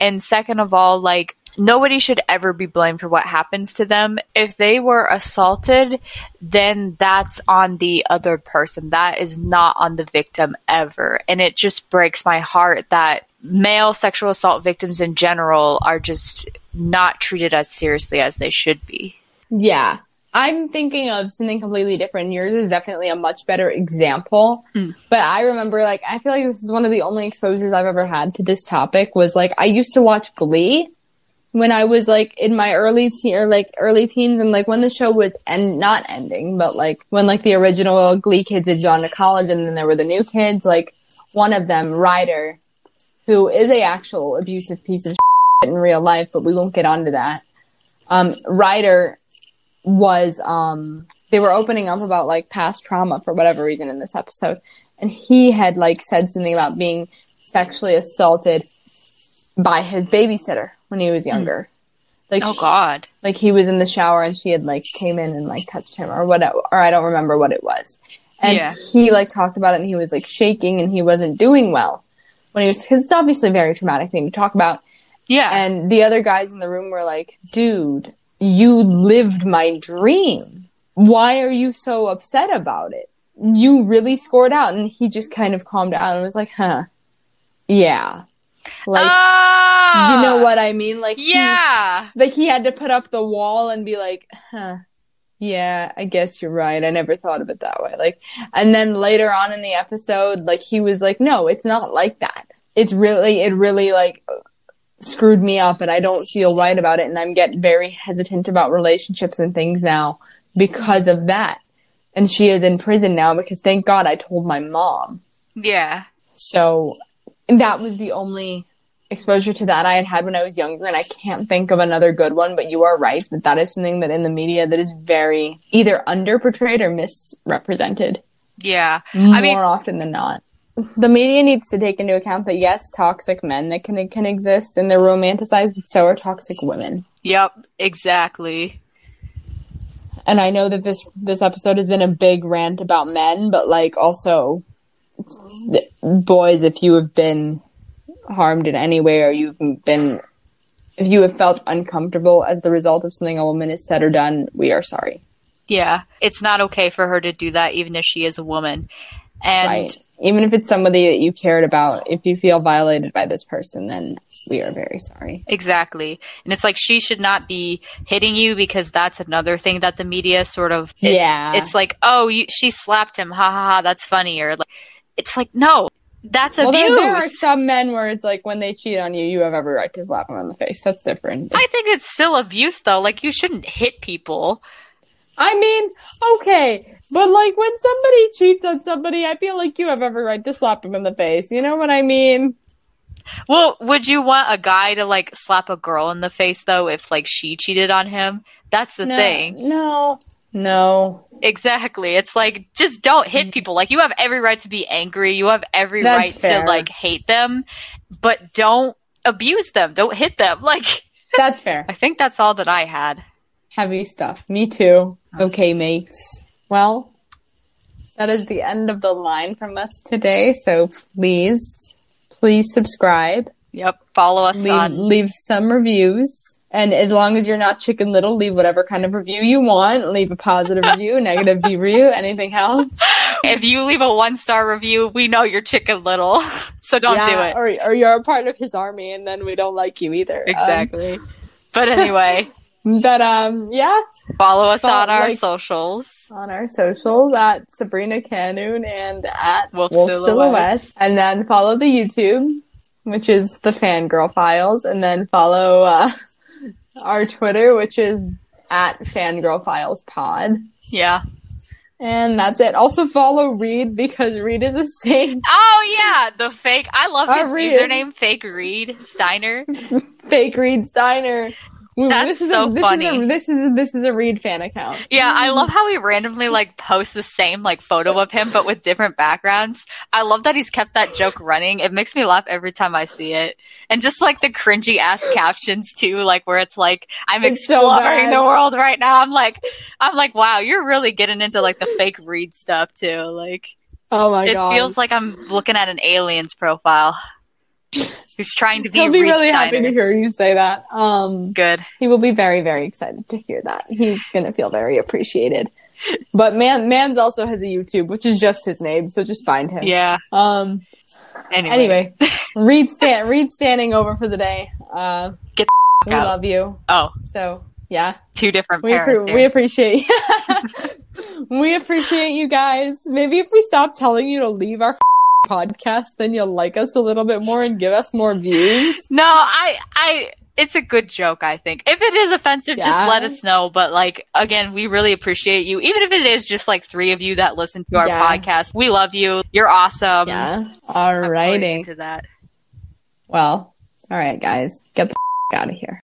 And second of all, like, nobody should ever be blamed for what happens to them. If they were assaulted, then that's on the other person. That is not on the victim ever. And it just breaks my heart that male sexual assault victims in general are just not treated as seriously as they should be. Yeah. I'm thinking of something completely different. Yours is definitely a much better example. Mm. But I remember like I feel like this is one of the only exposures I've ever had to this topic was like I used to watch Glee when I was like in my early teen or like early teens and like when the show was end not ending, but like when like the original Glee kids had gone to college and then there were the new kids, like one of them, Ryder, who is a actual abusive piece of shit in real life, but we won't get onto that. Um, Ryder was um they were opening up about like past trauma for whatever reason in this episode and he had like said something about being sexually assaulted by his babysitter when he was hmm. younger like Oh God. like he was in the shower and she had like came in and like touched him or whatever or I don't remember what it was and Yeah. he like talked about it and he was like shaking and he wasn't doing well when he was because it's obviously a very traumatic thing to talk about Yeah. and the other guys in the room were like, dude, you lived my dream. Why are you so upset about it? You really scored out. And he just kind of calmed down and was like, huh, yeah. Like, Ah! you know what I mean? Like, he- Yeah. like he had to put up the wall and be like, huh, yeah, I guess you're right. I never thought of it that way. Like, and then later on in the episode, like he was like, no, it's not like that. It's really, it really like screwed me up and I don't feel right about it. And I'm getting very hesitant about relationships and things now because of that. And she is in prison now because thank God I told my mom. Yeah. So that was the only exposure to that I had had when I was younger, and I can't think of another good one. But you are right that that is something that in the media that is very either under portrayed or misrepresented Yeah. more I mean, often than not. The media needs to take into account that yes, toxic men that can can exist and they're romanticized, but so are toxic women. yep, exactly. And I know that this this episode has been a big rant about men, but like also boys, if you have been harmed in any way or you've been if you have felt uncomfortable as the result of something a woman has said or done, we are sorry. Yeah. It's not okay for her to do that, even if she is a woman. And right. Even if it's somebody that you cared about, if you feel violated by this person, then we are very sorry. Exactly. And it's like she should not be hitting you because that's another thing that the media sort of it- Yeah. It's like, "Oh, you, she slapped him. Ha ha ha, that's funny." Or like it's like, "No, that's Well, abuse." there, there are some men where it's like when they cheat on you, you have every right to slap them on the face. That's different. I think it's still abuse though. Like you shouldn't hit people. I mean, okay, but like when somebody cheats on somebody, I feel like you have every right to slap them in the face. You know what I mean? Well, would you want a guy to like slap a girl in the face though if like she cheated on him? That's the no, thing. No, no. Exactly. It's like just don't hit people. Like you have every right to be angry. You have every Mm. That's right fair. to like hate them, but don't abuse them. Don't hit them. Like That's fair. I think that's all that I had. Heavy stuff. Me too. Okay, mates. Well, that is the end of the line from us today. So please, please subscribe. Yep. Follow us Leave, on leave some reviews. And as long as you're not Chicken Little, leave whatever kind of review you want. Leave a positive review, negative review, anything else. if you leave a one star review, we know you're chicken little. So don't do it. Or, or you're a part of his army and then we don't like you either. Um, Exactly. but anyway, but um, yeah, follow us Follow- on our like- socials. on our socials at Sabrina Kenoun and at Wolf Wolf, Silhouette. Silhouette. And then follow the YouTube, which is the Fangirl Files. And then follow uh, our Twitter, which is at Fangirl Files Pod. Yeah. And that's it. Also follow Reed because Reed is a saint. Oh yeah, the fake. I love Uh, his Reed. username, fake Reed Steiner. Fake Reed Steiner. That's this is so a, this funny. Is a, this is this is a Reed fan account. Yeah, I mm. love how he randomly like posts the same like photo of him but with different backgrounds. I love that he's kept that joke running. It makes me laugh every time I see it. And just like the cringy ass captions too, like where it's like I'm It's so exploring bad. the world right now. I'm like I'm like, wow, you're really getting into like the fake Reed stuff too. Like Oh my it god. feels like I'm looking at an alien's profile. Who's trying to be He'll be really happy to hear you say that. Um Good. he will be very very excited to hear that. He's going to feel very appreciated. But man Mans also has a YouTube which is just his name, so just find him. Yeah. Um Anyway. anyway, Reed stand Reed standing over for the day. Uh Get we out. love you. Oh, So, yeah. two different We, appre- we appreciate we appreciate you guys. Maybe if we stop telling you to leave our podcast, then you'll like us a little bit more and give us more views. No, I, I, it's a good joke, I think. If it is offensive, just let us know. But like, again, we really appreciate you. Even if it is just like three of you that listen to our Yeah. podcast, we love you. You're awesome. Yeah. I'm really Alrighty. into that. Well, all right, guys, get the out of here.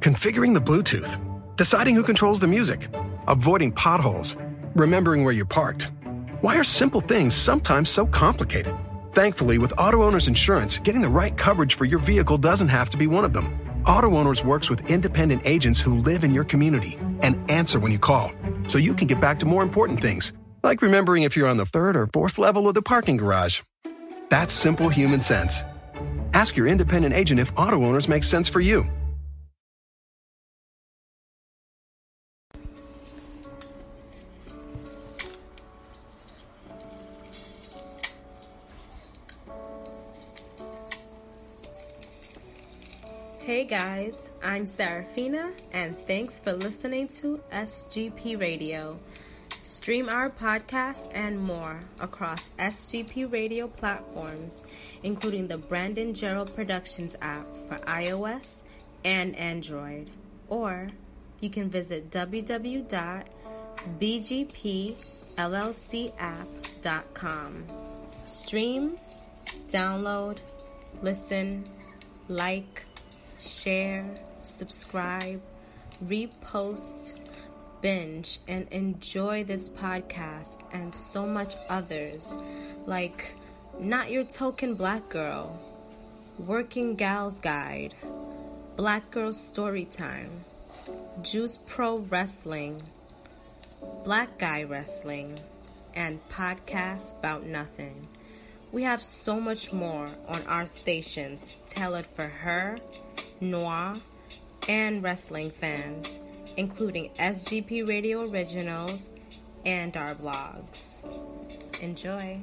Configuring the Bluetooth, deciding who controls the music, avoiding potholes, remembering where you parked. Why are simple things sometimes so complicated? Thankfully, with Auto Owners Insurance, getting the right coverage for your vehicle doesn't have to be one of them. Auto Owners works with independent agents who live in your community and answer when you call, so you can get back to more important things, like remembering if you're on the third or fourth level of the parking garage. That's simple human sense. Ask your independent agent if Auto Owners makes sense for you. Hey guys, I'm Serafina, and thanks for listening to BGP Radio. Stream our podcast and more across BGP Radio platforms, including the Brandon Gerald Productions app for iOS and Android. Or you can visit www.bgpllcapp.com. Stream, download, listen, like, share, subscribe, repost, binge, and enjoy this podcast and so much others. Like Not Your Token Black Girl, Working Gal's Guide, Black Girl Storytime, Juice Pro Wrestling, Black Guy Wrestling, and Podcasts About Nothing. We have so much more on our stations. Tailored for her, noir, and wrestling fans, including BGP Radio Originals and our blogs. Enjoy.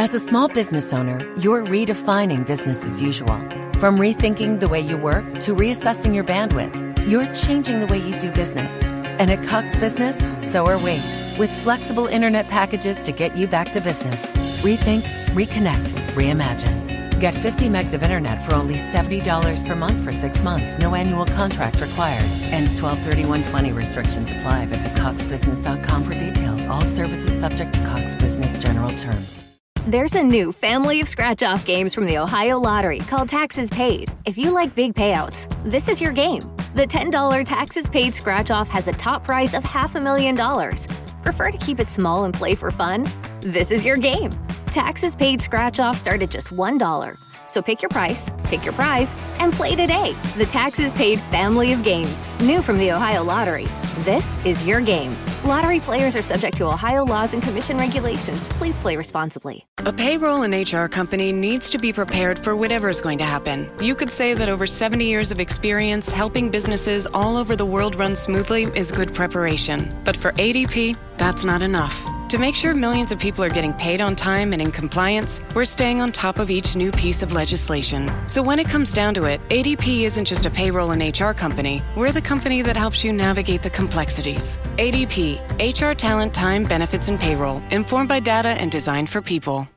As a small business owner, you're redefining business as usual. From rethinking the way you work to reassessing your bandwidth, you're changing the way you do business. And at Cox Business, so are we. With flexible internet packages to get you back to business. Rethink, reconnect, reimagine. Get 50 megs of internet for only $70 per month for six months. No annual contract required. Ends 1231.20 restrictions apply. Visit coxbusiness.com for details. All services subject to Cox Business general terms. There's a new family of scratch off games from the Ohio Lottery called Taxes Paid. If you like big payouts, this is your game. The $10 Taxes Paid scratch off has a top prize of half a million dollars. Prefer to keep it small and play for fun? This is your game. Taxes Paid scratch off start at just $1. So pick your price, pick your prize, and play today. The Taxes Paid family of games, new from the Ohio Lottery. This is your game. Lottery players are subject to Ohio laws and commission regulations. Please play responsibly. A payroll and HR company needs to be prepared for whatever is going to happen. You could say that over 70 years of experience helping businesses all over the world run smoothly is good preparation. But for ADP, that's not enough. To make sure millions of people are getting paid on time and in compliance, we're staying on top of each new piece of legislation. So when it comes down to it, ADP isn't just a payroll and HR company. We're the company that helps you navigate the complexities. ADP, HR talent, time, benefits, and payroll, informed by data and designed for people.